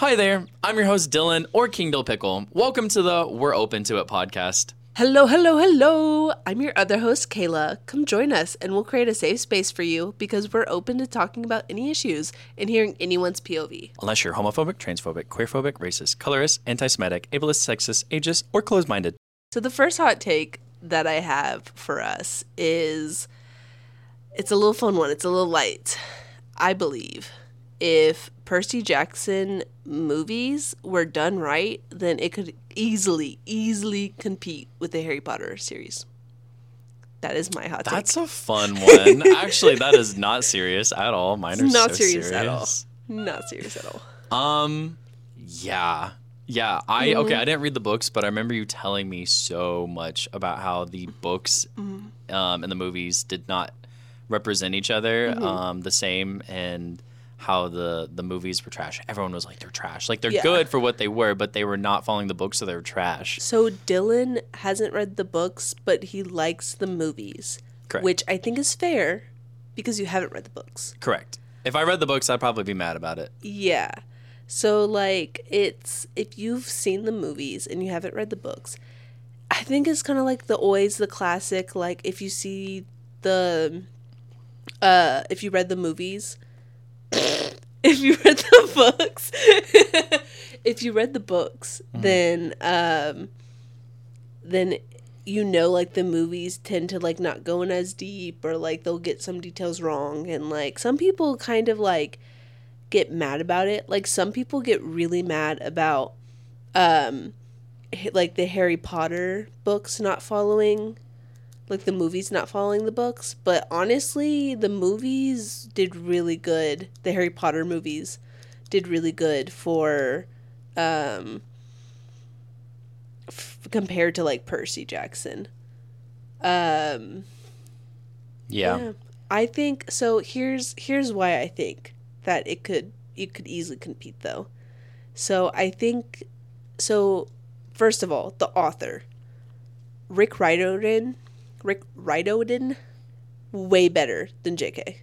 Hi there, I'm your host Dylan or King Dill Pickle. Welcome to the We're Open to It podcast. Hello, hello, hello. I'm your other host, Kaela. Come join us and we'll create a safe space for you because we're open to talking about any issues and hearing anyone's POV. Unless you're homophobic, transphobic, queerphobic, racist, colorist, anti Semitic, ableist, sexist, ageist, or closed minded. So, the first hot take that I have for us is it's a little fun one, it's a little light. I believe if Percy Jackson movies were done right, then it could easily, easily compete with the Harry Potter series. That is my hot That's take. a fun one. Actually, that is not serious at all. Mine are not so serious, at all. Not serious at all. Um, yeah. Yeah, I Mm-hmm. okay. I didn't read the books, but I remember you telling me so much about how the books Mm-hmm. um, and the movies did not represent each other Mm-hmm. um, the same, and how the the movies were trash. Everyone was like, "They're trash." Like they're Yeah. good for what they were, but they were not following the books, so they were trash. So Dylan hasn't read the books, but he likes the movies, Correct. which I think is fair because you haven't read the books. Correct. If I read the books, I'd probably be mad about it. Yeah. So like it's if you've seen the movies and you haven't read the books, I think it's kind of like the always the classic like if you see the uh if you read the movies if you read the books. If you read the books then um then you know like the movies tend to like not go in as deep or like they'll get some details wrong. And like some people kind of like get mad about it. Like some people get really mad about um like the harry potter books not following like the movies not following the books but honestly the movies did really good the harry potter movies did really good for um f- compared to like percy jackson um Yeah. I think so here's here's why I think that it could it could easily compete though. So I think so first of all, the author Rick Riordan Rick Riordan way better than JK.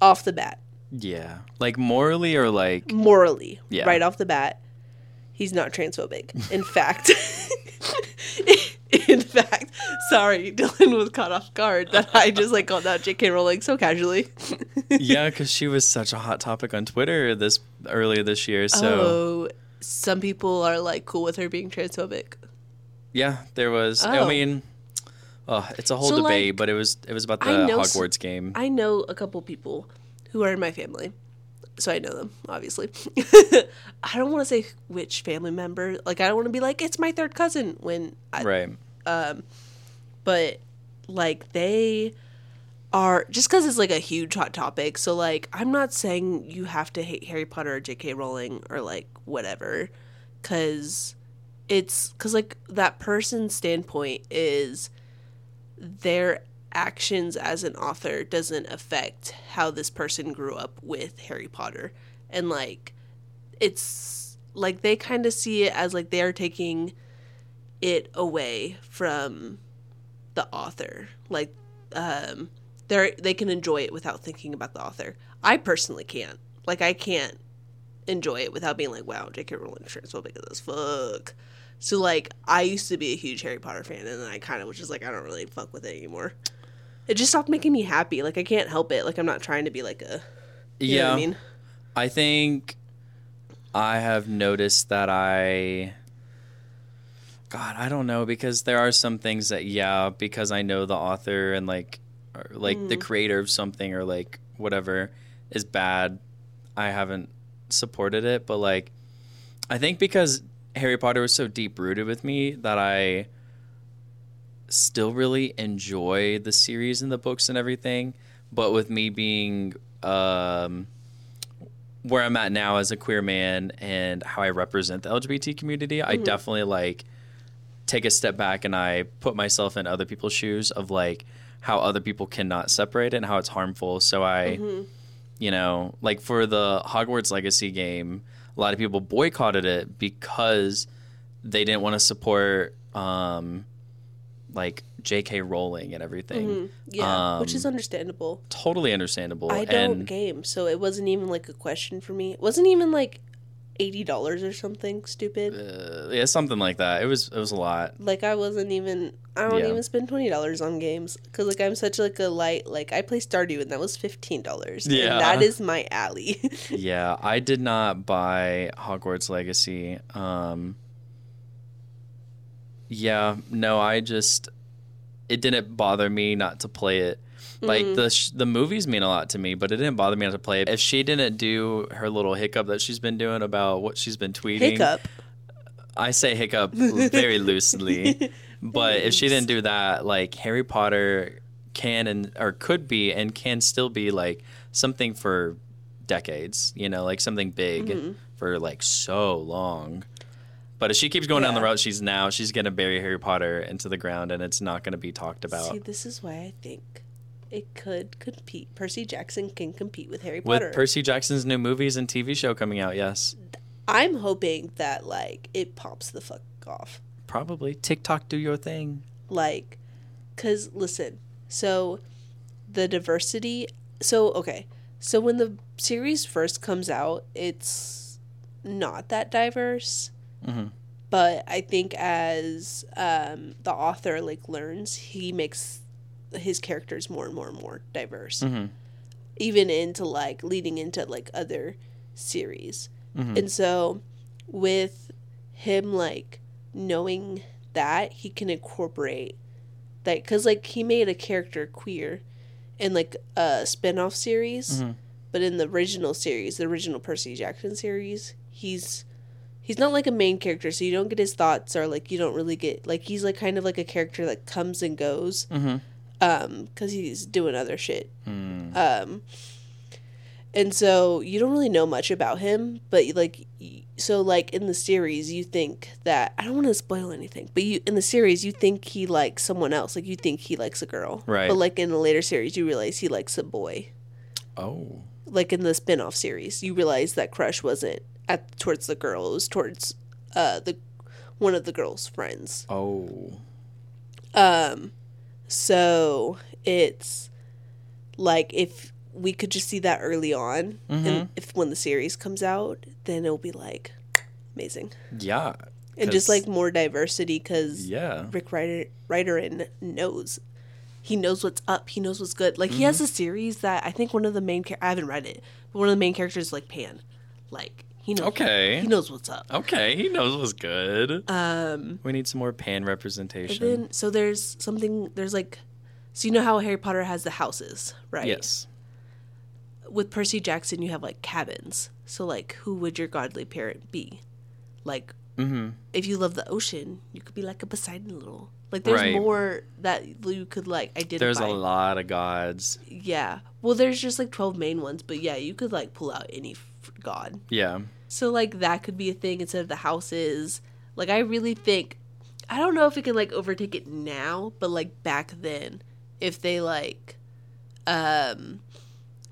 Off the bat. Yeah. Like morally or like Morally, Yeah. right off the bat, he's not transphobic. In fact, in fact, sorry, Dylan was caught off guard that I just like called out J.K. Rowling so casually. yeah, because she was such a hot topic on Twitter this earlier this year. So oh, some people are like cool with her being transphobic. yeah, there was. I Oh. mean, oh, it's a whole So, debate, like, but it was it was about the Hogwarts game. I know a couple people who are in my family, so I know them obviously. I don't want to say which family member. Like I don't want to be like it's my third cousin when I, right. Um, but like they are just because it's like a huge hot topic so like i'm not saying you have to hate harry potter or j.k rowling or like whatever because it's because like that person's standpoint is their actions as an author doesn't affect how this person grew up with harry potter and like it's like they kind of see it as like they are taking it away from the author. Like, um, they they can enjoy it without thinking about the author. I personally can't. Like, I can't enjoy it without being like, "Wow, J.K. Rowling transphobic as fuck." So, like, I used to be a huge Harry Potter fan, and then I kind of was just like, I don't really fuck with it anymore. It just stopped making me happy. Like, I can't help it. Like, I'm not trying to be like a. You yeah. Know what I mean, I think I have noticed that I. God, I don't know because there are some things that yeah, because I know the author and like, or like Mm-hmm. the creator of something or like whatever is bad. I haven't supported it, but like, I think because Harry Potter was so deep rooted with me that I still really enjoy the series and the books and everything. But with me being um, where I'm at now as a queer man and how I represent the LGBT community, I definitely like take a step back and I put myself in other people's shoes of like how other people cannot separate it and how it's harmful. So I, you know, like for the Hogwarts Legacy game, a lot of people boycotted it because they didn't want to support um, like J.K. Rowling and everything. yeah, which Um, is understandable. Totally understandable. I don't and game, so it wasn't even like a question for me. It wasn't even like eighty dollars or something stupid. Uh, yeah, something like that. It was it was a lot. Like I wasn't even. I don't Yeah. even spend twenty dollars on games because like I'm such like a light. Like I play Stardew and that was fifteen dollars. Yeah. and that is my alley. Yeah, I did not buy Hogwarts Legacy. Um Yeah, no, I just it didn't bother me not to play it. Like Mm-hmm. the sh- the movies mean a lot to me, but it didn't bother me to play it. If she didn't do her little hiccup that she's been doing about what she's been tweeting, Hiccup. I say hiccup very loosely, but if she didn't do that, like Harry Potter can and or could be and can still be like something for decades, you know, like something big Mm-hmm. for like so long. But if she keeps going down the Yeah. route she's now, she's gonna bury Harry Potter into the ground, and it's not gonna be talked about. See, this is why I think it could compete. Percy Jackson can compete with Harry Potter. With. Percy Jackson's new movies and TV show coming out, yes, I'm hoping that like it pops the fuck off. probably TikTok do your thing. Like, cause listen, so the diversity. So okay, so when the series first comes out, it's not that diverse. Mhm. But I think as um, the author like learns, he makes his characters more and more and more diverse. Mhm. even into like leading into like other series. Mhm. And so with him like knowing that he can incorporate that cuz like he made a character queer in like a spin-off series, Mhm. but in the original series, the original Percy Jackson series, he's he's not like a main character, so you don't get his thoughts or like you don't really get like he's like kind of like a character that comes and goes Mhm. Um cuz he's doing other shit. Mm. Um, and so you don't really know much about him, but like, so like in the series, you think that I don't want to spoil anything, but you in the series you think he likes someone else, like you think he likes a girl, Right. But like in the later series, you realize he likes a boy. Oh, Like in the spin-off series, you realize that crush wasn't at towards the girl; it was towards uh the one of the girl's friends. oh, Um, so it's like if we could just see that early on, Mm-hmm. and if when the series comes out, then it'll be like amazing yeah, and just like more diversity because yeah. Rick Ryder Ryder knows. He knows what's up. He knows what's good. Like he has Mm-hmm. a series that I think one of the main char- I haven't read it, but one of the main characters is like Pan. Like he knows. Okay. He knows what's up. Okay, he knows what's good. Um, We need some more pan and representation. then so there's something. There's like, so you know how Harry Potter has the houses, right? yes. with Percy Jackson, you have like cabins. So like, who would your godly parent be? Like, Mm-hmm. if you love the ocean, you could be like a Poseidon little. Like, there's Right. more that you could like identify. There's a lot of gods. Yeah. Well, there's just like twelve main ones, but yeah, you could like pull out any f- god. Yeah. So like that could be a thing instead of the houses. Like I really think I don't know if it can like overtake it now, but like back then, if they like um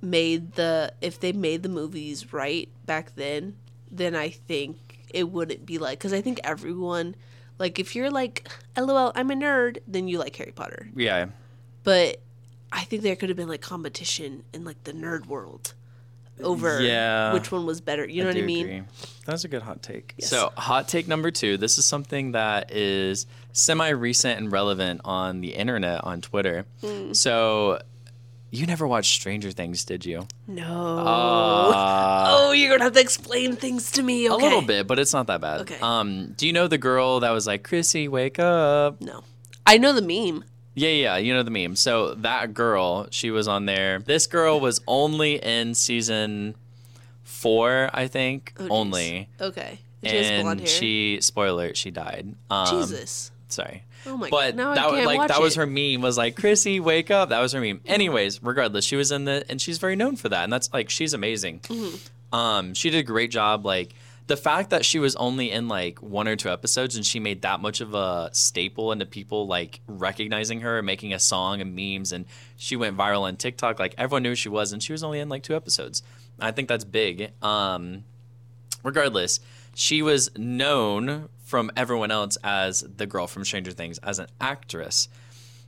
made the if they made the movies right back then, then I think it wouldn't be like cuz I think everyone like if you're like lol I'm a nerd, then you like Harry Potter. Yeah. But I think there could have been like competition in like the nerd world over Yeah. which one was better. You know what I mean? agree. That's a good hot take. Yes. So, hot take number two. This is something that is semi recent and relevant on the internet on Twitter. Hmm. So, you never watched Stranger Things, did you? No. Uh, oh, you're gonna have to explain things to me. A little bit, but it's not that bad. Okay. Um, do you know the girl that was like, Chrissy, wake up? No, I know the meme. Yeah, yeah, you know the meme. So that girl, she was on there. This girl was only in season four, I think. Oh, only. Okay. She And she spoiler, she died. Um Jesus. sorry. Oh my But god. Now that I was like that was her meme was like Chrissy, wake up. That was her meme. Anyways, regardless, she was in the and she's very known for that. And that's like she's amazing. Mm-hmm. Um, she did a great job. Like the fact that she was only in like one or two episodes and she made that much of a staple into people like recognizing her, and making a song and memes, and she went viral on TikTok. Like everyone knew who she was, and she was only in like two episodes. I think that's big. Um, regardless, she was known from everyone else as the girl from Stranger Things as an actress.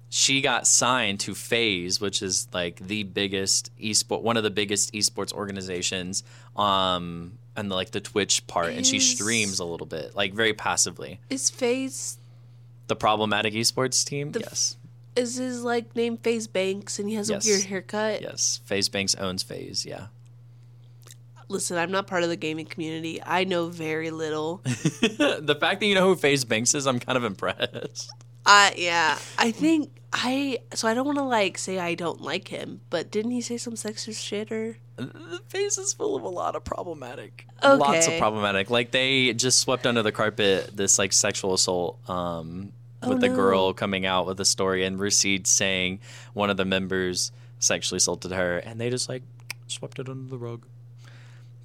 She got signed to FaZe, which is like the biggest esport, one of the biggest esports organizations um, and like the Twitch part, and she streams a little bit, like very passively. Is FaZe The problematic esports team, The- yes, is his like name FaZe Banks and he has Yes. a weird haircut? yes. FaZe Banks owns FaZe, yeah. Listen, I'm not part of the gaming community. I know very little. the fact that you know who FaZe Banks is, I'm kind of impressed. I yeah, I think I so I don't want to like say I don't like him, but didn't he say some sexist shit or? The FaZe is full of a lot of problematic, okay. lots of problematic. Like they just swept under the carpet this like sexual assault um, Oh, with the no. girl coming out with a story and Rashid saying one of the members sexually assaulted her, and they just like swept it under the rug.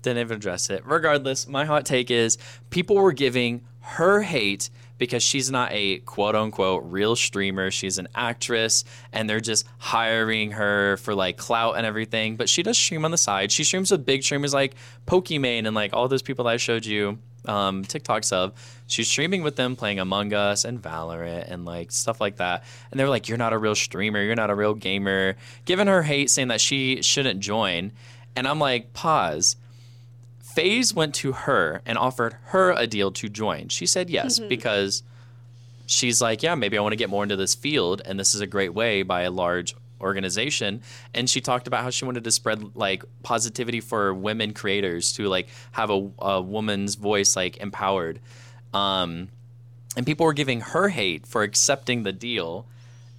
Didn't even address it. Regardless, my hot take is people were giving her hate because she's not a quote unquote real streamer. She's an actress and they're just hiring her for like clout and everything. But she does stream on the side. She streams with big streamers like Pokimane and like all those people that I showed you um, TikToks of. She's streaming with them playing Among Us and Valorant and like stuff like that. And they're like, You're not a real streamer. You're not a real gamer. Giving her hate saying that she shouldn't join. And I'm like, Pause. FaZe went to her and offered her a deal to join. She said yes because she's like, yeah, maybe I want to get more into this field, and this is a great way by a large organization. And she talked about how she wanted to spread like positivity for women creators to like have a, a woman's voice like empowered. Um, and people were giving her hate for accepting the deal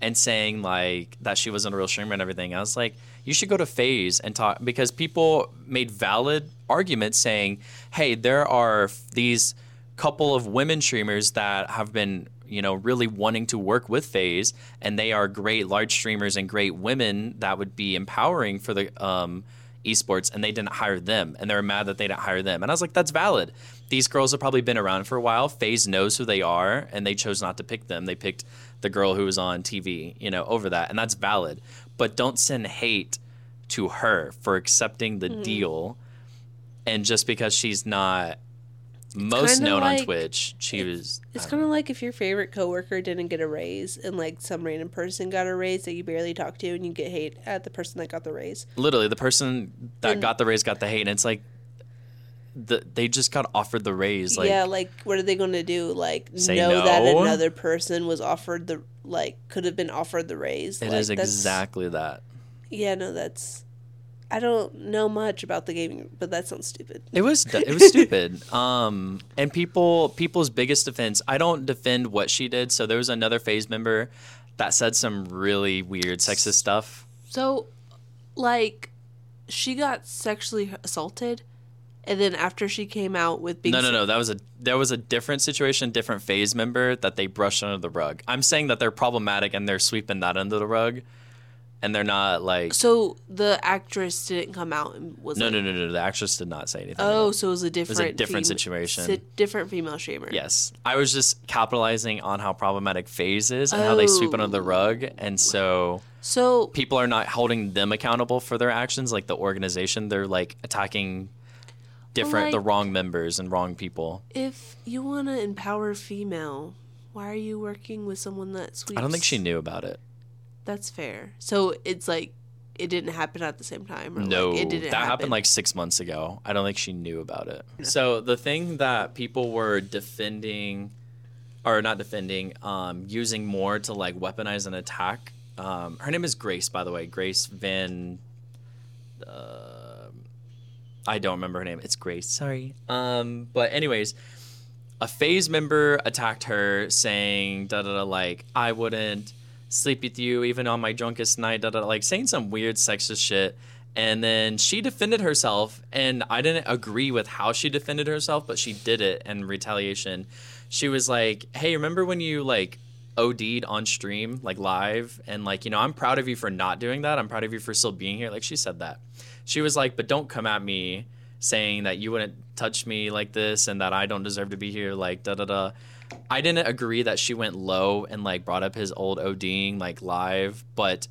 and saying like that she wasn't a real streamer and everything. I was like, you should go to FaZe and talk because people made valid arguments saying, hey, there are these couple of women streamers that have been you know really wanting to work with FaZe and they are great large streamers and great women that would be empowering for the um, esports and they didn't hire them and they're mad that they didn't hire them. And I was like that's valid. These girls have probably been around for a while. FaZe knows who they are and they chose not to pick them. They picked the girl who was on TV you know over that and that's valid but don't send hate to her for accepting the mm-hmm. deal and just because she's not most kinda known on Twitch she was It's kind of like if your favorite coworker didn't get a raise and like some random person got a raise that you barely talk to and you get hate at the person that got the raise. literally the person that And- got the raise got the hate and it's like the, they just got offered the raise like yeah, like what are they going to do? Like Say know that another person was offered the like could have been offered the raise. it like, is exactly that Yeah, no, that's. I don't know much about the gaming, but that sounds stupid. It was du- it was stupid. Um, and people people's biggest defense. I don't defend what she did. So there was another FaZe member that said some really weird sexist stuff. So, like, she got sexually assaulted, and then after she came out with being No, no, no. That was a there was a different situation, different FaZe member that they brushed under the rug. I'm saying that they're problematic and they're sweeping that under the rug, and they're not like. So the actress didn't come out and was No, like, no, no, no. The actress did not say anything. Oh, so it was a different, different fem- situation. si- different female streamer. Yes, I was just capitalizing on how problematic FaZe is and how they sweep under the Oh. rug, and so So people are not holding them accountable for their actions like the organization they're like attacking different the wrong members and wrong people if you want to empower female, why are you working with someone that sweeps? i don't think she knew about it That's fair. So it's like it didn't happen at the same time. Or no like, it didn't that happen. happened like six months ago i don't think she knew about it so the thing that people were defending or not defending um, using more to like weaponize an attack um, her name is grace by the way grace van I don't remember her name. It's Grace. Sorry. Um, but anyways, a FaZe member attacked her, saying da da da like I wouldn't sleep with you even on my drunkest night. Da da like saying some weird sexist shit. And then she defended herself, and I didn't agree with how she defended herself, but she did it in retaliation. She was like, "Hey, remember when you like OD'd on stream, like live, and like you know, I'm proud of you for not doing that. I'm proud of you for still being here." Like she said that she was like, but don't come at me saying that you wouldn't touch me like this and that I don't deserve to be here, like da da da. I didn't agree that she went low and like brought up his old ODing like live, but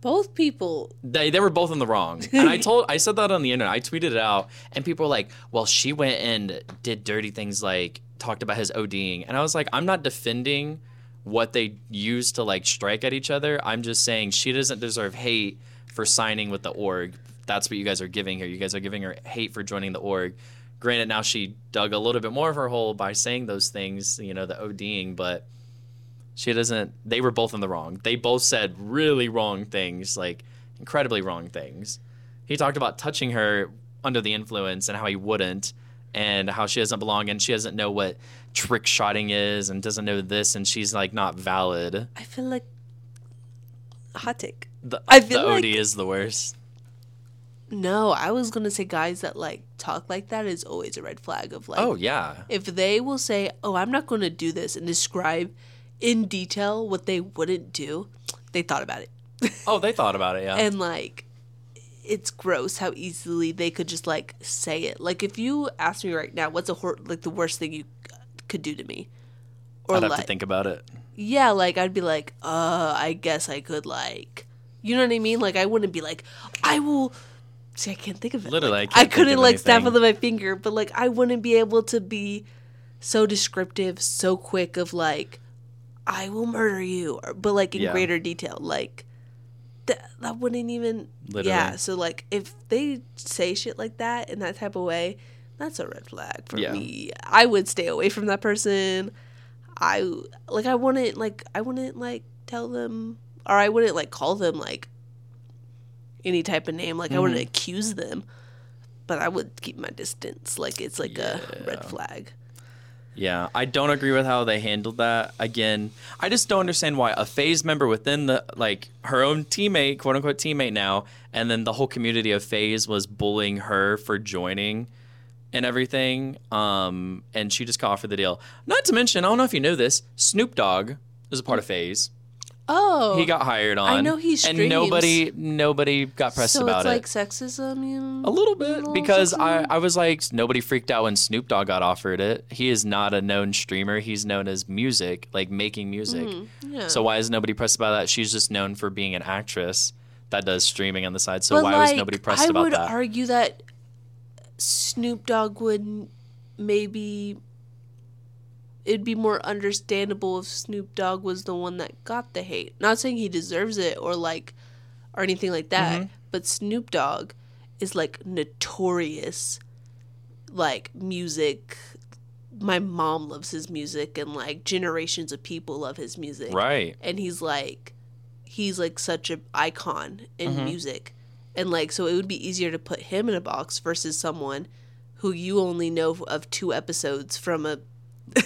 Both people. they they were both in the wrong. And I told I said that on the internet. I tweeted it out and people were like, "Well, she went and did dirty things like talked about his ODing." And I was like, "I'm not defending what they use to like strike at each other. I'm just saying she doesn't deserve hate for signing with the org. That's what you guys are giving her. You guys are giving her hate for joining the org. Granted, now she dug a little bit more of her hole by saying those things, you know, the ODing, but she doesn't. They were both in the wrong. They both said really wrong things, like incredibly wrong things. He talked about touching her under the influence and how he wouldn't, and how she doesn't belong and she doesn't know what trick shotting is and doesn't know this, and she's like not valid. I feel like hot take. The, I feel the like- OD is the worst. No, I was gonna say guys that like talk like that is always a red flag of like Oh yeah, if they will say, "Oh, I'm not to do this," and describe in detail what they wouldn't do, they thought about it. oh they thought about it. Yeah, and like it's gross how easily they could just like say it. Like if you ask me right now, what's a hor- like the worst thing you could do to me? Or I'd have like to think about it. yeah, like I'd be like, "Uh, I guess I could like you know what I mean? Like I wouldn't be like, I will See, I can't think of it. Literally, I Like, can't I, couldn't like snap with my finger, but like I wouldn't be able to be so descriptive, so quick of like, I will murder you, or, but like in Yeah. greater detail. Like that, that wouldn't even. Literally. Yeah. So like, if they say shit like that in that type of way, that's a red flag for Yeah. me. I would stay away from that person. I like. I wouldn't like. I wouldn't like tell them, or I wouldn't like call them like any type of name. Like I wouldn't Mm-hmm. accuse them, but I would keep my distance. Like it's like a red flag. Yeah, I don't agree with how they handled that. Again, I just don't understand why a FaZe member within the like her own teammate, quote unquote teammate now, and then the whole community of FaZe was bullying her for joining and everything. Um, and she just got offered the deal. Not to mention, I don't know if you know this, Snoop Dogg is a part of FaZe. Oh, He got hired on. I know he and nobody nobody got pressed so about it's it. like sexism. You A little bit little because I, sexism? I was like nobody freaked out when Snoop Dogg got offered it. He is not a known streamer. He's known as music, like making music. yeah. So why is nobody pressed about that? She's just known for being an actress that does streaming on the side. So But, why was nobody pressed I about would that? argue that Snoop Dogg would maybe it'd be more understandable if Snoop Dogg was the one that got the hate. Not saying he deserves it or like or anything like that, Mm-hmm. but Snoop Dogg is like notorious like music my mom loves his music and like generations of people love his music right. and he's like he's like such an icon in Mm-hmm. music and like so it would be easier to put him in a box versus someone who you only know of two episodes from a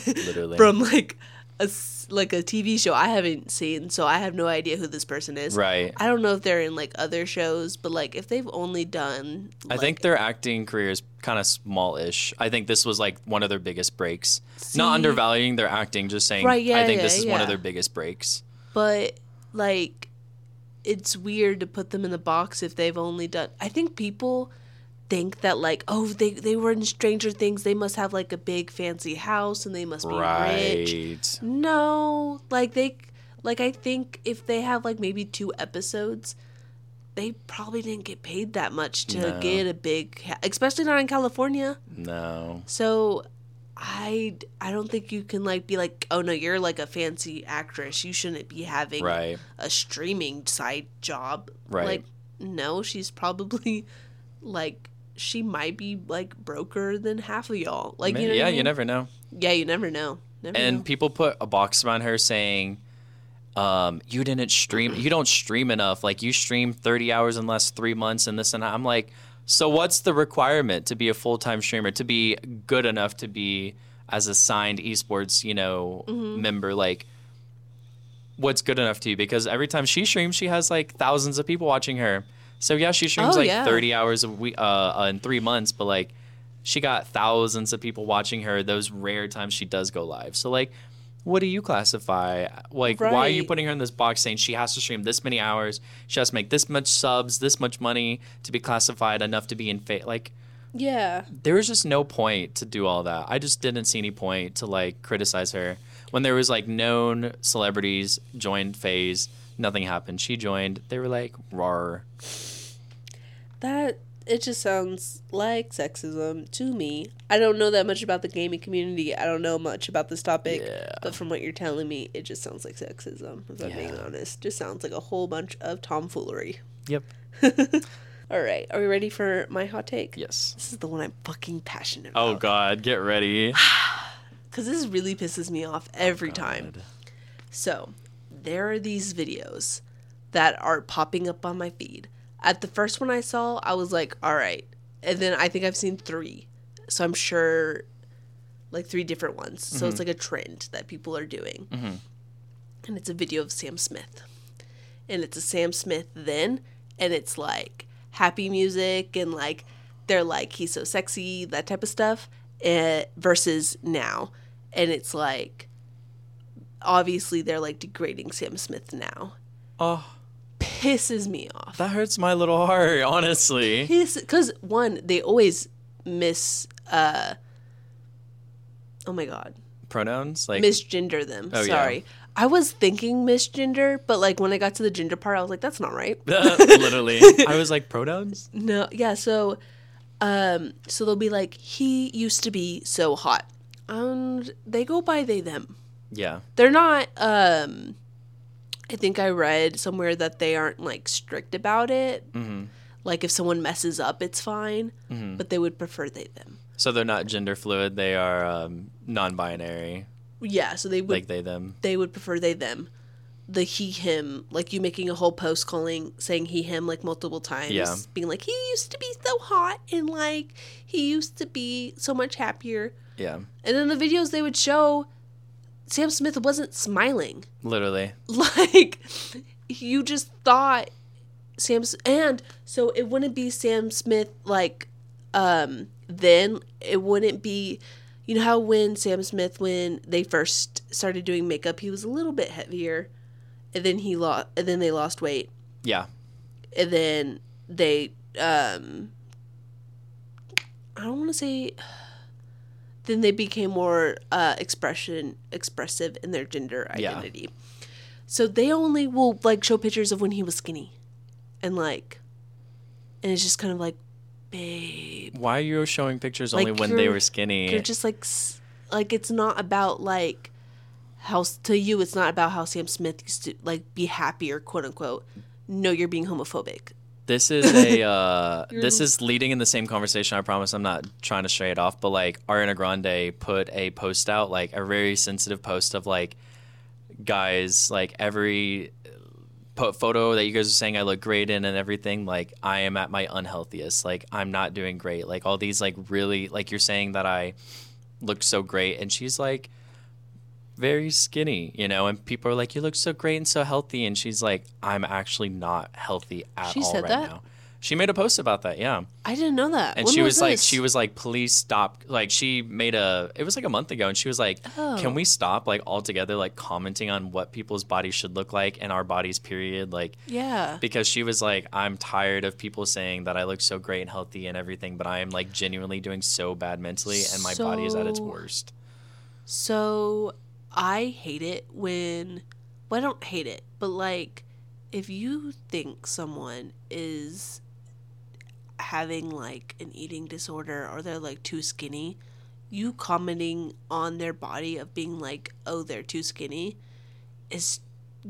Literally. from like a like a TV show I haven't seen so I have no idea who this person is right. I don't know if they're in like other shows but like if they've only done I think their acting career is kind of small-ish. I think this was like one of their biggest breaks. See? Not undervaluing their acting, just saying. Right, yeah, I think yeah, this is one of their biggest breaks. but like it's weird to put them in the box if they've only done i think people think that like oh they they were in stranger things they must have like a big fancy house and they must be rich no like they like i think if they have like maybe two episodes they probably didn't get paid that much to No. get a big especially not in california No. so I I don't think you can like be like oh no you're like a fancy actress you shouldn't be having Right. a streaming side job Right. like no she's probably like she might be like broker than half of y'all like you know yeah, I you never know. yeah you never know never and know. people put a box around her saying um, you didn't stream you don't stream enough like you stream 30 hours in the last three months and this and that i'm like so what's the requirement to be a full-time streamer to be good enough to be as a signed esports you know Mm-hmm. member like what's good enough to you because every time she streams she has like thousands of people watching her so yeah she streams Oh, like yeah. 30 hours a week uh, in three months but like she got thousands of people watching her those rare times she does go live so like what do you classify like why are you putting her in this box saying she has to stream this many hours she has to make this much subs this much money to be classified enough to be in fa- like yeah there was just no point to do all that. I just didn't see any point to like criticize her when there was like known celebrities joined FaZe. Nothing happened. She joined. They were like, "Rar." that it just sounds like sexism to me I don't know that much about the gaming community I don't know much about this topic Yeah. but from what you're telling me it just sounds like sexism if I'm being honest just sounds like a whole bunch of tomfoolery Yep. All right, are we ready for my hot take? Yes. This is the one I'm fucking passionate oh, about. Oh. God, get ready. Because this really pisses me off every oh, time. So, there are these videos that are popping up on my feed. At the first one I saw, I was like, all right. And then I think I've seen three. So I'm sure, like, three different ones. So it's like a trend that people are doing. And it's a video of Sam Smith. And it's a Sam Smith then. And it's like happy music and like, they're like, he's so sexy, that type of stuff. eh, versus now. And it's like, obviously they're like degrading Sam Smith now. Oh, Pisses me off. that hurts my little heart, honestly. Piss because one, they always miss uh oh my god. Pronouns like Misgender them. Oh, yeah. Sorry. I was thinking misgender, but like when I got to the gender part, I was like, that's not right. literally. I was like pronouns. No, yeah, so um so they'll be like, he used to be so hot. And they go by they them. Yeah. they're not um i think i read somewhere that they aren't like strict about it Mm-hmm. like if someone messes up it's fine but they would prefer they them So they're not gender fluid. They are um, non-binary, yeah so they would like they them. they would prefer they them the he him like you making a whole post calling saying he him like multiple times Yeah. being like he used to be so hot and like he used to be so much happier Yeah. and then the videos they would show sam smith wasn't smiling Literally. like you just thought Sam and so it wouldn't be Sam Smith like um then it wouldn't be you know how when Sam Smith when they first started doing makeup he was a little bit heavier and then he lost and then they lost weight Yeah. and then they um I don't want to say then they became more uh expression expressive in their gender Yeah. identity. So they only will like show pictures of when he was skinny and like and it's just kind of like babe Why are you showing pictures only when they were skinny? you're just like like it's not about like how to you it's not about how Sam Smith used to like be happier quote unquote. No, you're being homophobic. This is a uh, this is leading in the same conversation. I promise I'm not trying to stray it off, but like Ariana Grande put a post out, like a very sensitive post of like guys, like every po- photo that you guys are saying I look great in and everything, like I am at my unhealthiest. Like I'm not doing great. Like all these like really like you're saying that I look so great, and she's like very skinny, you know, and people are like, "You look so great and so healthy," and she's like, "I'm actually not healthy at She all said right that? now." She made a post about that, yeah, I didn't know that. and When she was, like, this? she was like, "Please stop!" Like she made a, it was like a month ago, and she was like, Oh. "Can we oh. stop like altogether like commenting on what people's bodies should look like and our bodies, period?" Like Yeah. because she was like, "I'm tired of people saying that I look so great and healthy and everything, but I am like genuinely doing so bad mentally, and my body is at its worst." So I hate it when well I don't hate it, but like if you think someone is having like an eating disorder or they're like too skinny, you commenting on their body of being like, "Oh, they're too skinny," is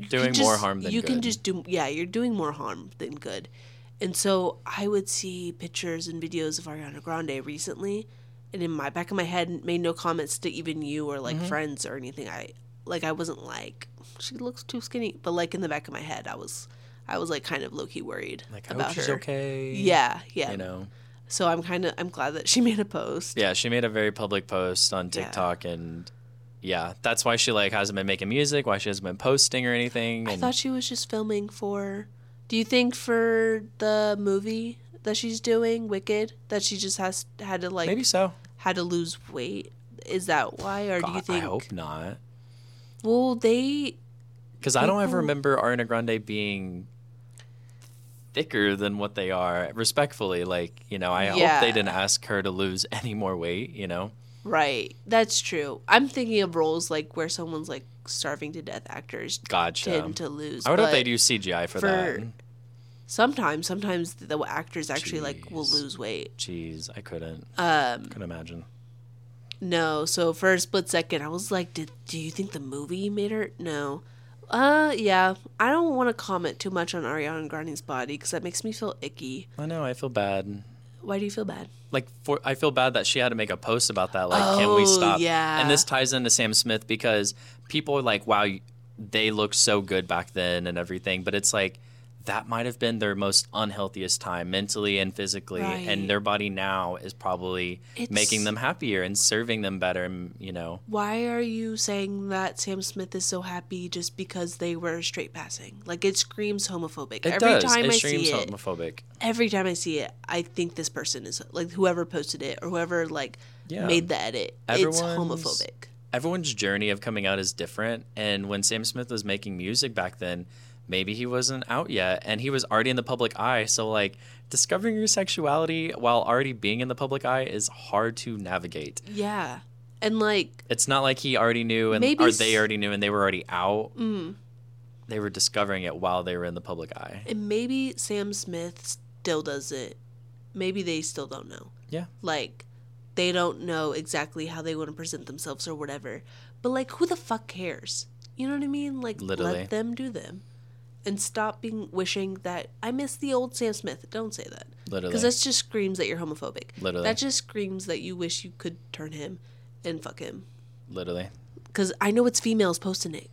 Doing more harm than good. you can just do yeah, you're doing more harm than good. And so I would see pictures and videos of Ariana Grande recently, and in my back of my head, made no comments to even you or Mm-hmm. like friends or anything. I like I wasn't like she looks too skinny, but like in the back of my head, I was I was like kind of low key worried Like, about she's her. okay. Yeah, yeah. you know. So I'm kind of I'm glad that she made a post. Yeah, she made a very public post on Yeah. TikTok, and yeah, that's why she like hasn't been making music, why she hasn't been posting or anything. I And thought she was just filming for. Do you think for the movie that she's doing, Wicked, that she just has had to like maybe so. had to lose weight? Is that why, or do you think? I hope not, Well, they because I don't ever remember Ariana Grande being thicker than what they are. Respectfully, like you know, I hope they didn't ask her to lose any more weight. You know, right. That's true. I'm thinking of roles like where someone's like starving to death. Actors gotcha. tend to lose. I would hope they do CGI for, for- that. Sometimes, sometimes the actors actually like will Jeez. lose weight. Jeez, I couldn't. Um, Couldn't imagine. no. So for a split second, I was like, "Did do you think the movie made her?" No. Uh, yeah. I don't want to comment too much on Ariana Grande's body because that makes me feel icky. I know. I feel bad. Why do you feel bad? Like for I feel bad that she had to make a post about that. Like, can we Oh, stop? yeah. And this ties into Sam Smith because people are like, wow, you- they looked so good back then and everything. But it's like that might have been their most unhealthiest time mentally and physically, Right. and their body now is probably It's- making them happier and serving them better. And you know, Why are you saying that Sam Smith is so happy just because they were straight passing? Like it screams homophobic. it every does. time it I see it, homophobic. every time I see it, I think this person is like whoever posted it or whoever like Yeah. made the edit. It's homophobic. everyone's journey of coming out is different. And when Sam Smith was making music back then, maybe he wasn't out yet and he was already in the public eye. So, like, discovering your sexuality while already being in the public eye is hard to navigate. Yeah, and like It's not like he already knew and Maybe or they already knew and they were already out. mm, They were discovering it while they were in the public eye. and maybe Sam Smith still does it. Maybe they still don't know. Yeah. Like they don't know exactly how they want to present themselves or whatever. But like who the fuck cares? You know what I mean? Like Literally. let them do them. And stop being wishing that I miss the old Sam Smith. Don't say that. Literally. Because that just screams that you're homophobic. Literally. That just screams that you wish you could turn him and fuck him. literally. Because I know it's females posting it.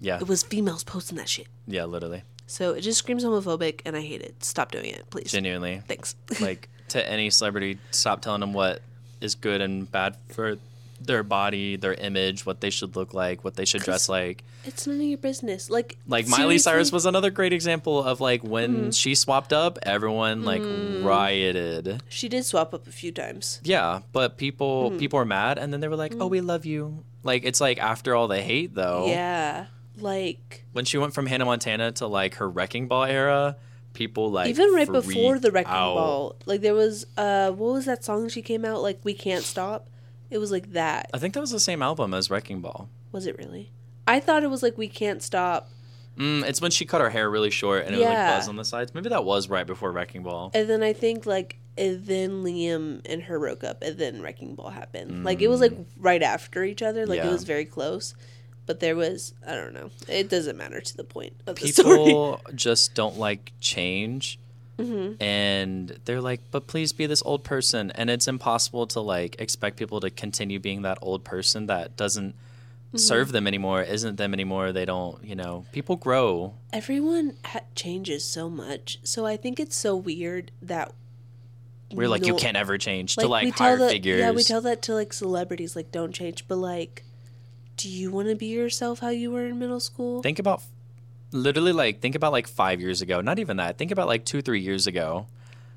Yeah. It was females posting that shit. Yeah, literally. So it just screams homophobic, and I hate it. Stop doing it, please. Genuinely. Thanks. like to any celebrity stop telling them what is good and bad for their body their image what they should look like what they should dress like it's none of your business. Like, like miley cyrus was another great example of like when Mm-hmm. she swapped up everyone like Mm. rioted She did swap up a few times. yeah but people Mm. people were mad and then they were like oh we love you like it's like after all the hate though Yeah. Like, when she went from hannah montana to like her wrecking ball era people like even right before the Wrecking out. Ball, like, there was, uh, what was that song she came out? Like, We Can't Stop? It was like that. i think that was the same album as wrecking ball Was it really? I thought it was like We Can't Stop. Mm, it's when she cut her hair really short and it was Yeah. like buzz on the sides. Maybe that was right before Wrecking Ball. And then I think, like, and then Liam and her broke up, and then Wrecking Ball happened. Like, it was like right after each other. Like, Mm. Yeah. it was very close. But there was, I don't know. It doesn't matter to the point of the story. People just don't like change. Mm-hmm. And they're like, but please be this old person. And it's impossible to like expect people to continue being that old person that doesn't Mm-hmm. serve them anymore, isn't them anymore. They don't, you know, people grow. everyone ha- changes so much so i think it's so weird that We're like, you can't ever change like, to like higher that, figures. yeah we tell that to like celebrities like don't change but like do you want to be yourself how you were in middle school think about literally like think about like five years ago. Not even that. Think about like two, three years ago.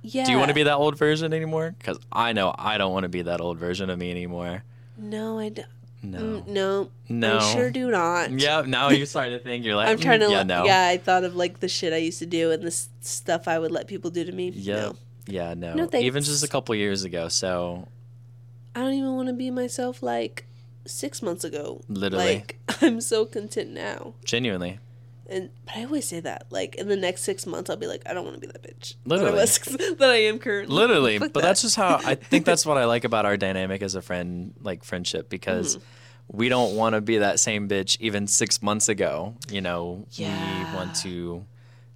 yeah Do you want to be that old version anymore? Because I know I don't want to be that old version of me anymore. no i don't No. Mm, no No. i sure do not Yeah, now you're starting to think you're like, i'm trying to mm, yeah, no. yeah i thought of like the shit i used to do and the s- stuff i would let people do to me Yeah. no Yeah, no. No, Even just a couple years ago. So i don't even want to be myself like six months ago Literally. like i'm so content now genuinely. And but I always say that. Like in the next six months, I'll be like, I don't want to be that bitch. Literally. that I, I am currently. Literally. Fuck but that. that's just how I think that's what I like about our dynamic as a friend, like friendship, because Mm-hmm. we don't want to be that same bitch even six months ago. You know, Yeah. we want to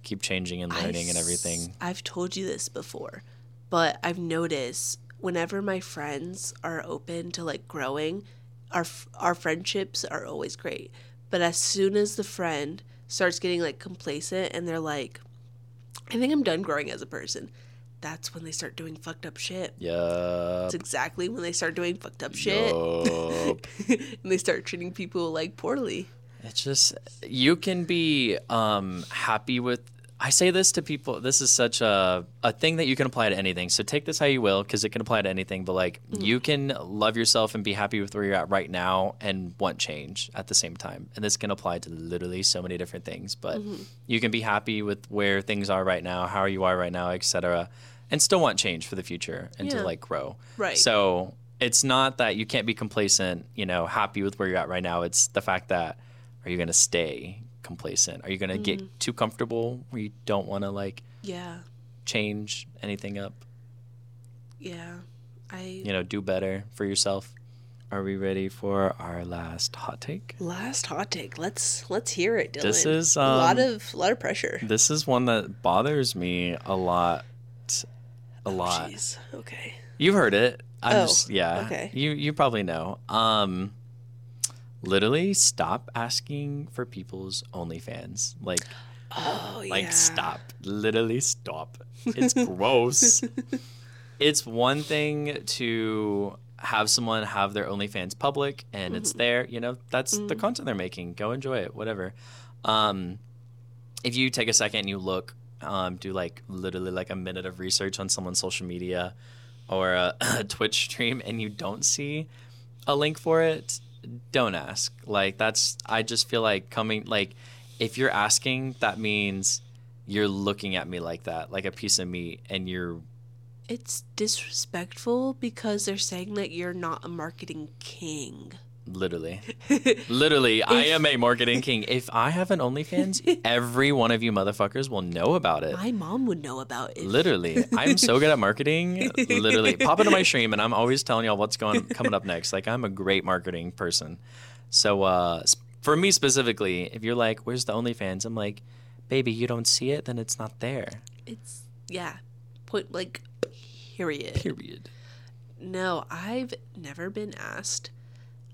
keep changing and I learning and everything. I've told you this before, but I've noticed whenever my friends are open to like growing, our our friendships are always great. But as soon as the friend starts getting like complacent and they're like, I think I'm done growing as a person. That's when they start doing fucked up shit. Yeah. It's exactly when they start doing fucked up shit. Yup. and they start treating people like poorly. It's just you can be um, happy with. I say this to people. This is such a a thing that you can apply to anything. So take this how you will, because it can apply to anything. But like, mm. you can love yourself and be happy with where you're at right now, and want change at the same time. And this can apply to literally so many different things. But mm-hmm. you can be happy with where things are right now, how you are right now, etc., and still want change for the future and Yeah. to like grow. Right. So it's not that you can't be complacent, you know, happy with where you're at right now. It's the fact that are you going to stay complacent? Are you going to Mm-hmm. get too comfortable where you don't want to like Yeah. change anything up? Yeah. I You know, do better for yourself. Are we ready for our last hot take? Last hot take. Let's let's hear it, Dylan. This is, a lot um, of a lot of pressure. This is one that bothers me a lot. A lot. Jeez. Okay. You've heard it. I'm Oh, just yeah. okay. You you probably know. Um literally stop asking for people's OnlyFans. Like Oh yeah. like stop. Literally stop. It's gross. it's one thing to have someone have their OnlyFans public and it's Mm-hmm. there, you know, that's the content they're making. Go enjoy it, whatever. Um if you take a second and you look, um, do like literally like a minute of research on someone's social media or a, a Twitch stream and you don't see a link for it, don't ask. Like that's I just feel like coming like if you're asking, that means you're looking at me like that, like a piece of meat, and you're It's disrespectful because they're saying that you're not a marketing king. Literally, literally, I am a marketing king. If I have an OnlyFans, every one of you motherfuckers will know about it. My mom would know about it. Literally, I'm so good at marketing. Literally, pop into my stream, and I'm always telling y'all what's going coming up next. Like I'm a great marketing person. So uh, for me specifically, if you're like, "Where's the OnlyFans?" I'm like, "Baby, you don't see it, then it's not there." It's yeah. Point like period. Period. No, I've never been asked,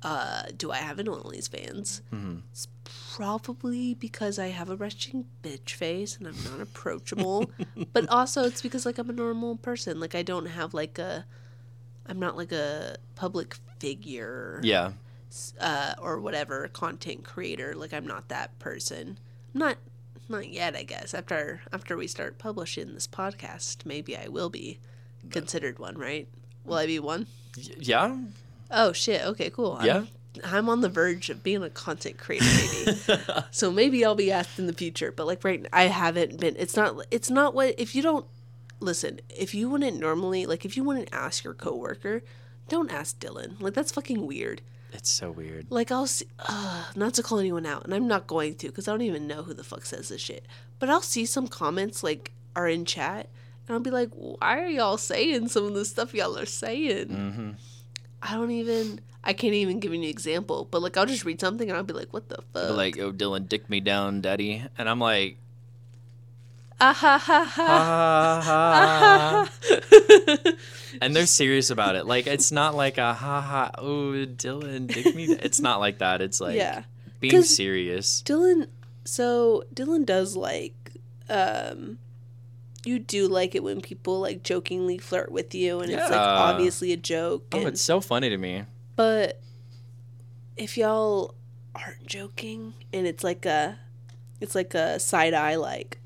uh, do I have an OnlyFans? Mm-hmm. It's probably because I have a resting bitch face and I'm not approachable. but also it's because like I'm a normal person. Like I don't have like a I'm not like a public figure Yeah, uh, or whatever content creator. Like I'm not that person. I'm not not yet, I guess. After after we start publishing this podcast, maybe I will be considered one, right? Will I be one? Yeah, Oh shit. Okay, cool. I'm- Yeah. I'm, on the verge of being a content creator, maybe. so maybe I'll be asked in the future. But like right, I haven't been. It's not. It's not what if you don't listen. If you wouldn't normally like, if you wouldn't ask your coworker, don't ask Dylan. Like that's fucking weird. it's so weird. Like I'll see, uh, not to call anyone out, and I'm not going to because I don't even know who the fuck says this shit. But I'll see some comments like are in chat, and I'll be like, why are y'all saying some of the stuff y'all are saying? Mm-hmm. I don't even. I can't even give you an example, but like I'll just read something and I'll be like, "What the fuck?" Like, oh, Dylan, dick me down, daddy, and I'm like, ah ha ha ha. ha ha. ha. and they're serious about it. Like, it's not like a ha ha. Oh, Dylan, dick me. It's not like that. It's like yeah, being serious. Dylan. So Dylan does like, um, you do like it when people like jokingly flirt with you, and it's like Yeah. obviously a joke. Oh, and- it's so funny to me. But if y'all aren't joking and it's like a it's like a side eye like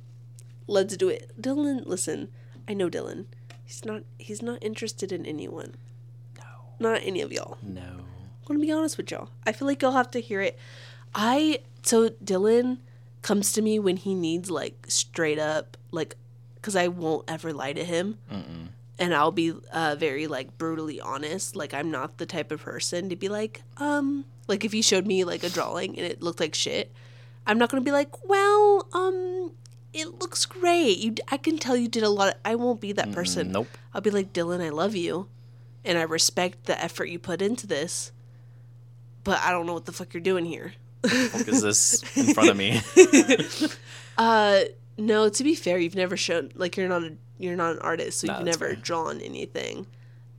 let's do it. Dylan, listen. I know Dylan. He's not he's not interested in anyone. No, Not any of y'all. no. I'm going to be honest with y'all. I feel like y'all have to hear it. I so Dylan comes to me when he needs like straight up like cuz I won't ever lie to him Mm-mm. and I'll be uh, very like brutally honest. Like I'm not the type of person to be like, um, like if he showed me like a drawing and it looked like shit, I'm not gonna be like, well, um, it looks great. You, I can tell you did a lot. Of, I won't be that person. Nope. I'll be like, Dylan, I love you, and I respect the effort you put into this, but I don't know what the fuck you're doing here. Fuck is this in front of me? Uh, no. To be fair, you've never shown like you're not a you're not an artist, so Nah, you've never fair. drawn anything.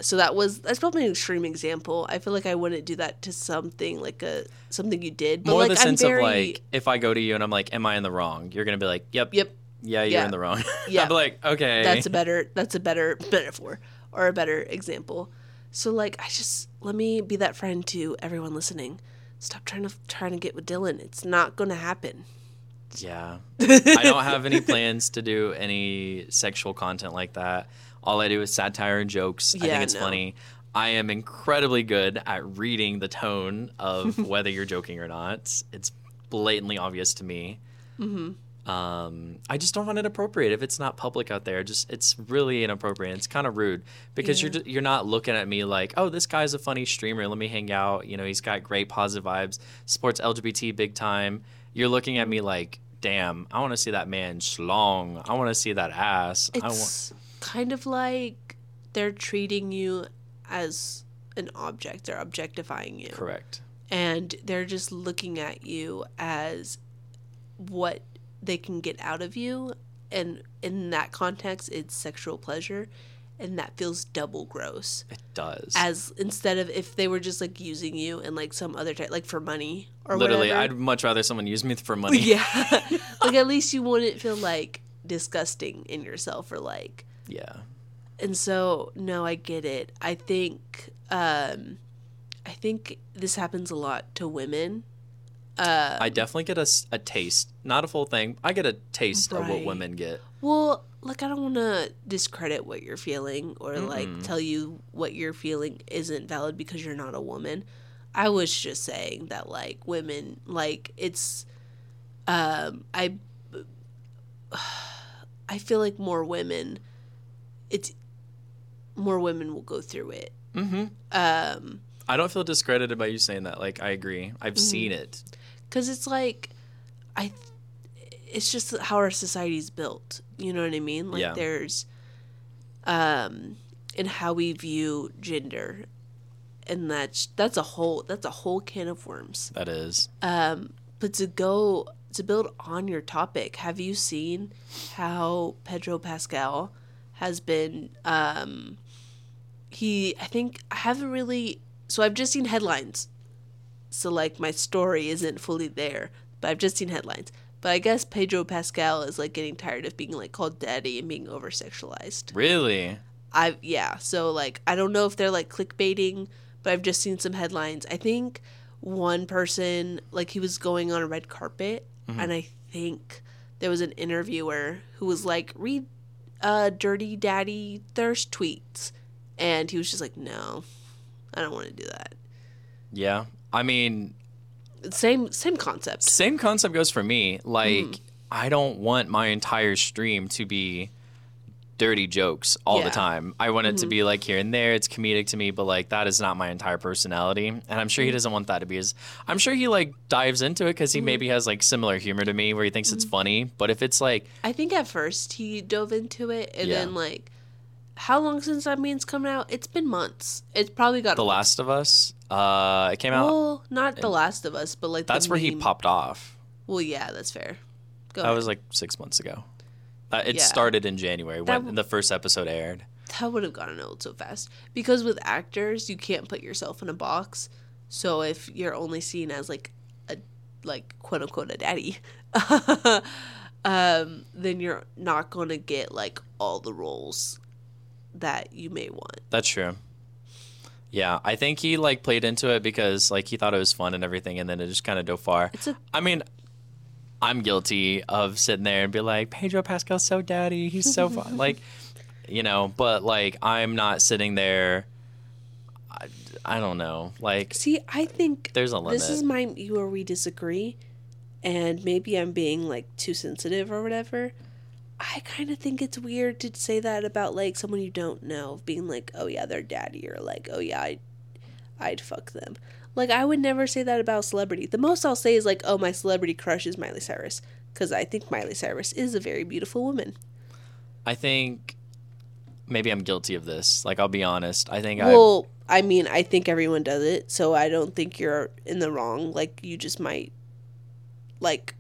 So that was that's probably an extreme example. I feel like I wouldn't do that to something like a something you did, but More like the I'm sense very of like, if I go to you and I'm like, "Am I in the wrong?" You're gonna be like, "Yep, yep. yeah, you're Yeah. in the wrong." Yeah. Be like, "Okay." That's a better that's a better metaphor or a better example. So like I just let me be that friend to everyone listening. Stop trying to trying to get with Dylan. It's not gonna happen. Yeah. I don't have any plans to do any sexual content like that. All I do is satire and jokes. I think it's no. funny. I am incredibly good at reading the tone of whether you're joking or not. It's blatantly obvious to me. Mm-hmm. Um, I just don't find it appropriate if it's not public out there. Just it's really inappropriate. It's kind of rude because you're you're not looking at me like, oh, this guy's a funny streamer. Let me hang out. You know, he's got great positive vibes. Supports LGBT big time. You're looking at me like, damn, I want to see that man schlong. I want to see that ass. It's kind of like they're treating you as an object. They're objectifying you. Correct. And they're just looking at you as what they can get out of you. And in that context, it's sexual pleasure. And that feels double gross. It does. As instead of if they were just like using you and like some other type, like for money or Literally, whatever. I'd much rather someone use me for money. Yeah. like at least you wouldn't feel like disgusting in yourself or like Yeah. and so no, I get it. I think um I think this happens a lot to women. Uh I definitely get a taste, not a full thing. I get a taste of what women get. well, like I don't want to discredit what you're feeling or like tell you what you're feeling isn't valid because you're not a woman. I was just saying that like women like it's um I I feel like more women it's more women will go through it. Mm-hmm. Um I don't feel discredited by you saying that. Like, I agree. I've Mm-hmm. seen it. cuz it's like I it's just how our society's built. You know what I mean? Like Yeah. there's um in how we view gender and that's that's a whole that's a whole can of worms. That is. Um, but to go to build on your topic, have you seen how Pedro Pascal has been? Um, he, I think, I haven't really. So I've just seen headlines. So like my story isn't fully there, but I've just seen headlines. But I guess Pedro Pascal is like getting tired of being like called daddy and being over sexualized. Really? I yeah, so like I don't know if they're like clickbaiting, but I've just seen some headlines. I think one person like he was going on a red carpet and I think there was an interviewer who was like read uh dirty daddy thirst tweets and he was just like no. I don't want to do that. Yeah. I mean, Same same concept. same concept goes for me. Like, Mm. I don't want my entire stream to be dirty jokes all Yeah. the time. I want it to hmm. be like here and there. It's comedic to me, but like that is not my entire personality. And I'm sure he hmm. doesn't want that to be his. I'm sure he like dives into it because he hmm. maybe has like similar humor to me where he thinks it's funny. But if it's like, I think at first he dove into it and Yeah. then like how long since that means coming out? It's been months. It's probably got The. Last of Us, uh, it came out. Well, not The Last of Us, but like the that's where he meme. popped off. Well, yeah, that's fair. Go That ahead. was like six months ago. Uh, it Yeah. started in January That when w- the first episode aired. that would have gotten old so fast because with actors, you can't put yourself in a box. So if you're only seen as like a like quote unquote a daddy, um, then you're not going to get like all the roles that you may want. That's true. Yeah, I think he like played into it because like he thought it was fun and everything, and then it just kind of dove far. It's a I mean, I'm guilty of sitting there and be like, Pedro Pascal's so daddy, he's so fun, like, you know. But like, I'm not sitting there. I, I don't know. Like, see. I think there's a limit. this is my you or we disagree, and maybe I'm being like too sensitive or whatever. I kind of think it's weird to say that about like someone you don't know, being like, "Oh yeah, they're daddy," or like, "Oh yeah, I'd, I'd fuck them." Like I would never say that about celebrity. The most I'll say is like, "Oh, my celebrity crush is Miley Cyrus," because I think Miley Cyrus is a very beautiful woman. I think maybe I'm guilty of this. Like, I'll be honest. I think Well, I mean, I think everyone does it, so I don't think you're in the wrong. Like you just might, like,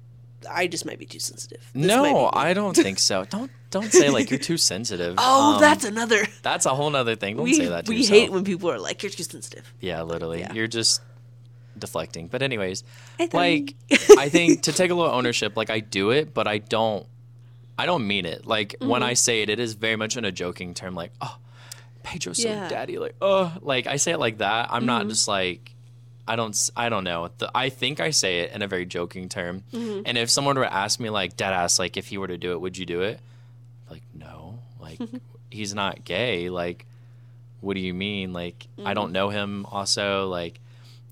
I just might be too sensitive. This no. I don't think so. Don't don't say like you're too sensitive. Oh, Um, that's another. that's a whole other thing. Don't we say that to we yourself. hate when people are like, "You're too sensitive." Yeah, literally. Yeah. You're just deflecting. But anyways, I like I think to take a little ownership, like I do it, but I don't I don't mean it. Like when Mm-hmm. I say it, it is very much in a joking term like, "Oh, Pedro's so Yeah. Mm-hmm. daddy." Like, "Oh, like I say it like that. I'm not just like I don't I don't know. The, I think I say it in a very joking term. Mm-hmm. And if someone were to ask me like dead ass like if he were to do it, would you do it? Like, no. Like he's not gay. Like what do you mean? Like, I Mm-hmm. don't know him. Also, like,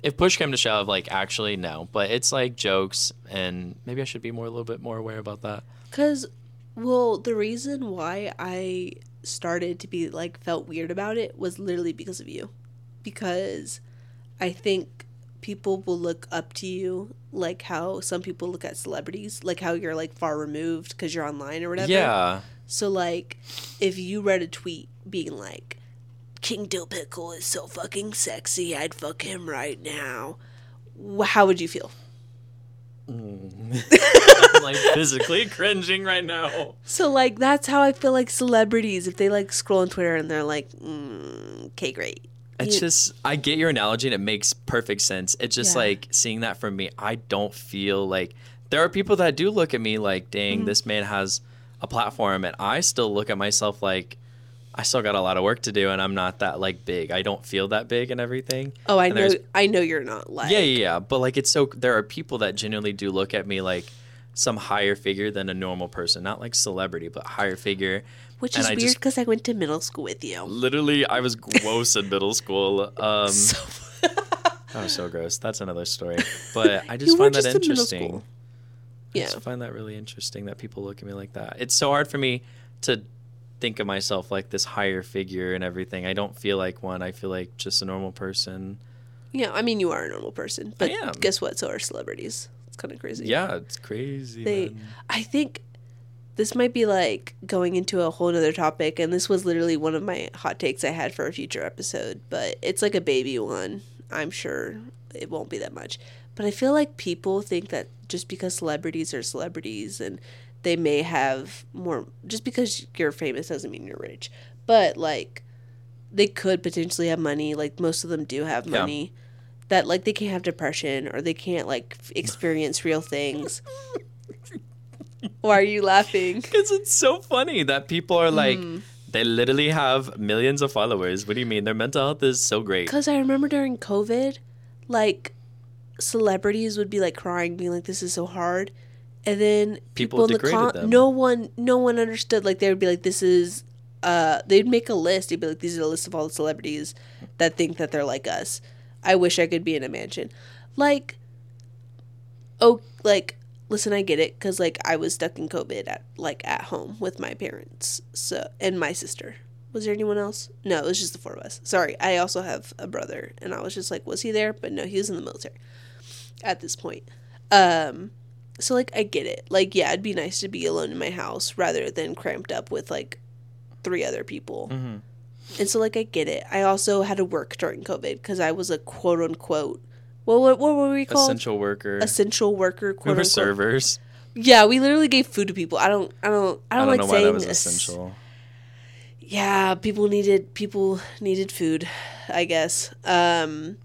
if push came to shove, like, actually, no. But it's like jokes, and maybe I should be more a little bit more aware about that. Cause, well, the reason why I started to be like felt weird about it was literally because of you, because I think people will look up to you like how some people look at celebrities, like how you're like far removed because you're online or whatever. Yeah, So like, if you read a tweet being like, King Dill Pickle is so fucking sexy. I'd fuck him right now. How would you feel? I'm like physically cringing right now. So like that's how I feel like celebrities if they like scroll on Twitter and they're like, mm, okay, great. It's You- just I get your analogy and it makes perfect sense. It's just Yeah. like seeing that from me. I don't feel like there are people that do look at me like, dang, Mm-hmm. this man has a platform, and I still look at myself like I still got a lot of work to do, and I'm not that like big. I don't feel that big and everything. Oh, I And know. I know you're not like. Yeah, yeah, yeah. But like, it's so there are people that genuinely do look at me like some higher figure than a normal person, not like celebrity, but higher figure. Which and is I weird because I went to middle school with you. Literally, I was gross in middle school. Um, So, I was so gross. That's another story. But I just find that just in middle interesting. school. I just find that really interesting that people look at me like that. It's so hard for me to think of myself like this higher figure and everything. I don't feel like one. I feel like just a normal person. Yeah, I mean, you are a normal person, but guess what? So are celebrities. It's kind of crazy. Yeah, it's crazy. They, man. I think this might be like going into a whole other topic, and this was literally one of my hot takes I had for a future episode, but it's like a baby one. I'm sure it won't be that much. But I feel like people think that just because celebrities are celebrities and they may have more, just because you're famous doesn't mean you're rich. But like, they could potentially have money. Like, most of them do have Yeah. money. That like they can't have depression or they can't like experience real things. Why are you laughing? Because it's so funny that people are like, Mm. they literally have millions of followers. What do you mean? Their mental health is so great. Because I remember during COVID, like celebrities would be like crying, being like, "This is so hard," and then People in the them. no one, no one understood. Like they would be like, "This is," uh, they'd make a list. They'd be like, "These are a list of all the celebrities that think that they're like us." I wish I could be in a mansion, like, oh, like. Listen, I get it because like I was stuck in COVID at like at home with my parents, so and my sister. Was there anyone else? No, it was just the four of us. Sorry, I also have a brother, and I was just like, was he there? But no, he was in the military at this point. Um, so like I get it. Like yeah, it'd be nice to be alone in my house rather than cramped up with like three other people. Mm-hmm. And so like I get it. I also had to work during COVID because I was a quote unquote what what, what were we called? Essential worker. Essential worker. we Quote were unquote. servers. Yeah, we literally gave food to people. I don't. I don't. I I don't, don't like know why saying that was essential. yeah people needed people needed food i guess um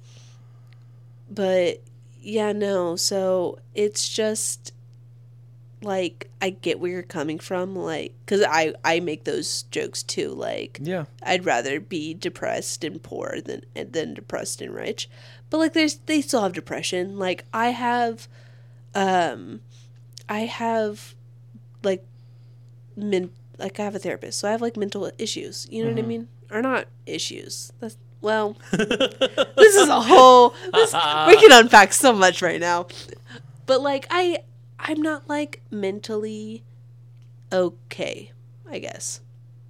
but yeah no so it's just like i get where you're coming from like because i i make those jokes too like Yeah. i'd rather be depressed and poor than than depressed and rich but like there's they still have depression like i have um i have like men like I have a therapist, so I have like mental issues. You know what I mean? Or not issues. That's well, this is a whole. This, we can unpack so much right now, but like I, I'm not like mentally okay. I guess.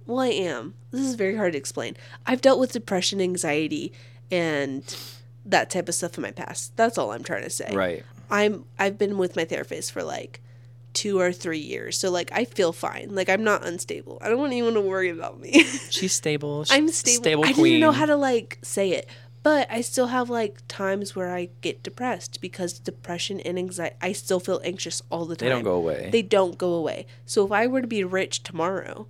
Well, I am. This is very hard to explain. I've dealt with depression, anxiety, and that type of stuff in my past. That's all I'm trying to say. right. I'm I've been with my therapist for like two or three years. So like I feel fine. Like I'm not unstable. I don't want anyone to worry about me. She's stable. She's I'm stable. Stable I didn't even know how to like say it. But I still have like times where I get depressed because depression and anxiety I still feel anxious all the time. They don't go away. They don't go away. So if I were to be rich tomorrow,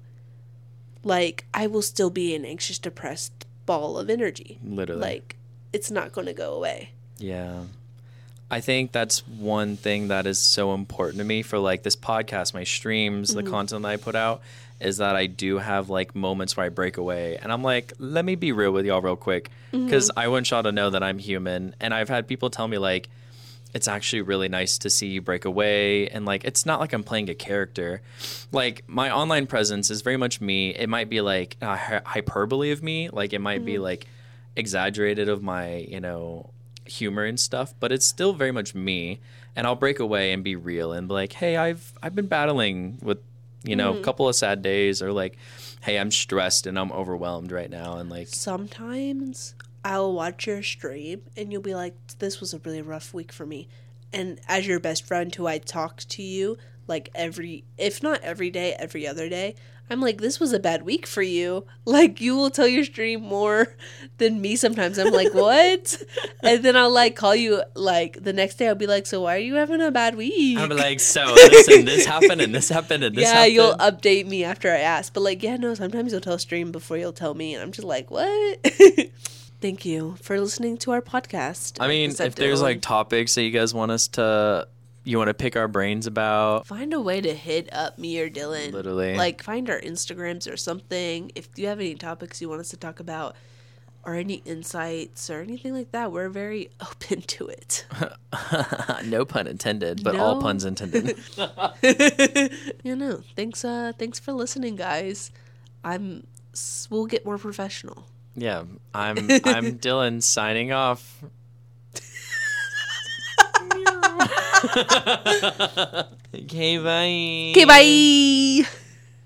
like I will still be an anxious, depressed ball of energy. Literally. Like it's not going to go away. Yeah. I think that's one thing that is so important to me for like this podcast, my streams, Mm-hmm. the content that I put out is that I do have like moments where I break away and I'm like, let me be real with y'all real quick Mm-hmm. because I want y'all to know that I'm human and I've had people tell me like it's actually really nice to see you break away and like it's not like I'm playing a character. Like my online presence is very much me. It might be like hy- hyperbole of me, like it might be like exaggerated of my, you know, humor and stuff, but it's still very much me. And I'll break away and be real and be like, "Hey, I've I've been battling with, you know, a couple of sad days or like, hey, I'm stressed and I'm overwhelmed right now and like sometimes I'll watch your stream and you'll be like, this was a really rough week for me. And as your best friend who I talk to you like every, if not every day, every other day, I'm like, this was a bad week for you. Like, you will tell your stream more than me sometimes. I'm like, what? and then I'll like call you like the next day. I'll be like, so why are you having a bad week? I'm like, so listen, this happened and this happened and this happened. yeah, happened. you'll update me after I ask. But like, yeah, no, sometimes you'll tell stream before you'll tell me. And I'm just like, what? Thank you for listening to our podcast. I mean, if there's like topics that you guys want us to, you want to pick our brains about, find a way to hit up me or Dylan. Literally. Like find our Instagrams or something. If you have any topics you want us to talk about or any insights or anything like that, we're very open to it. no pun intended, but all puns intended. you know, thanks uh thanks for listening guys. I'm we'll get more professional. yeah, I'm I'm Dylan signing off. okay, bye. Okay, bye.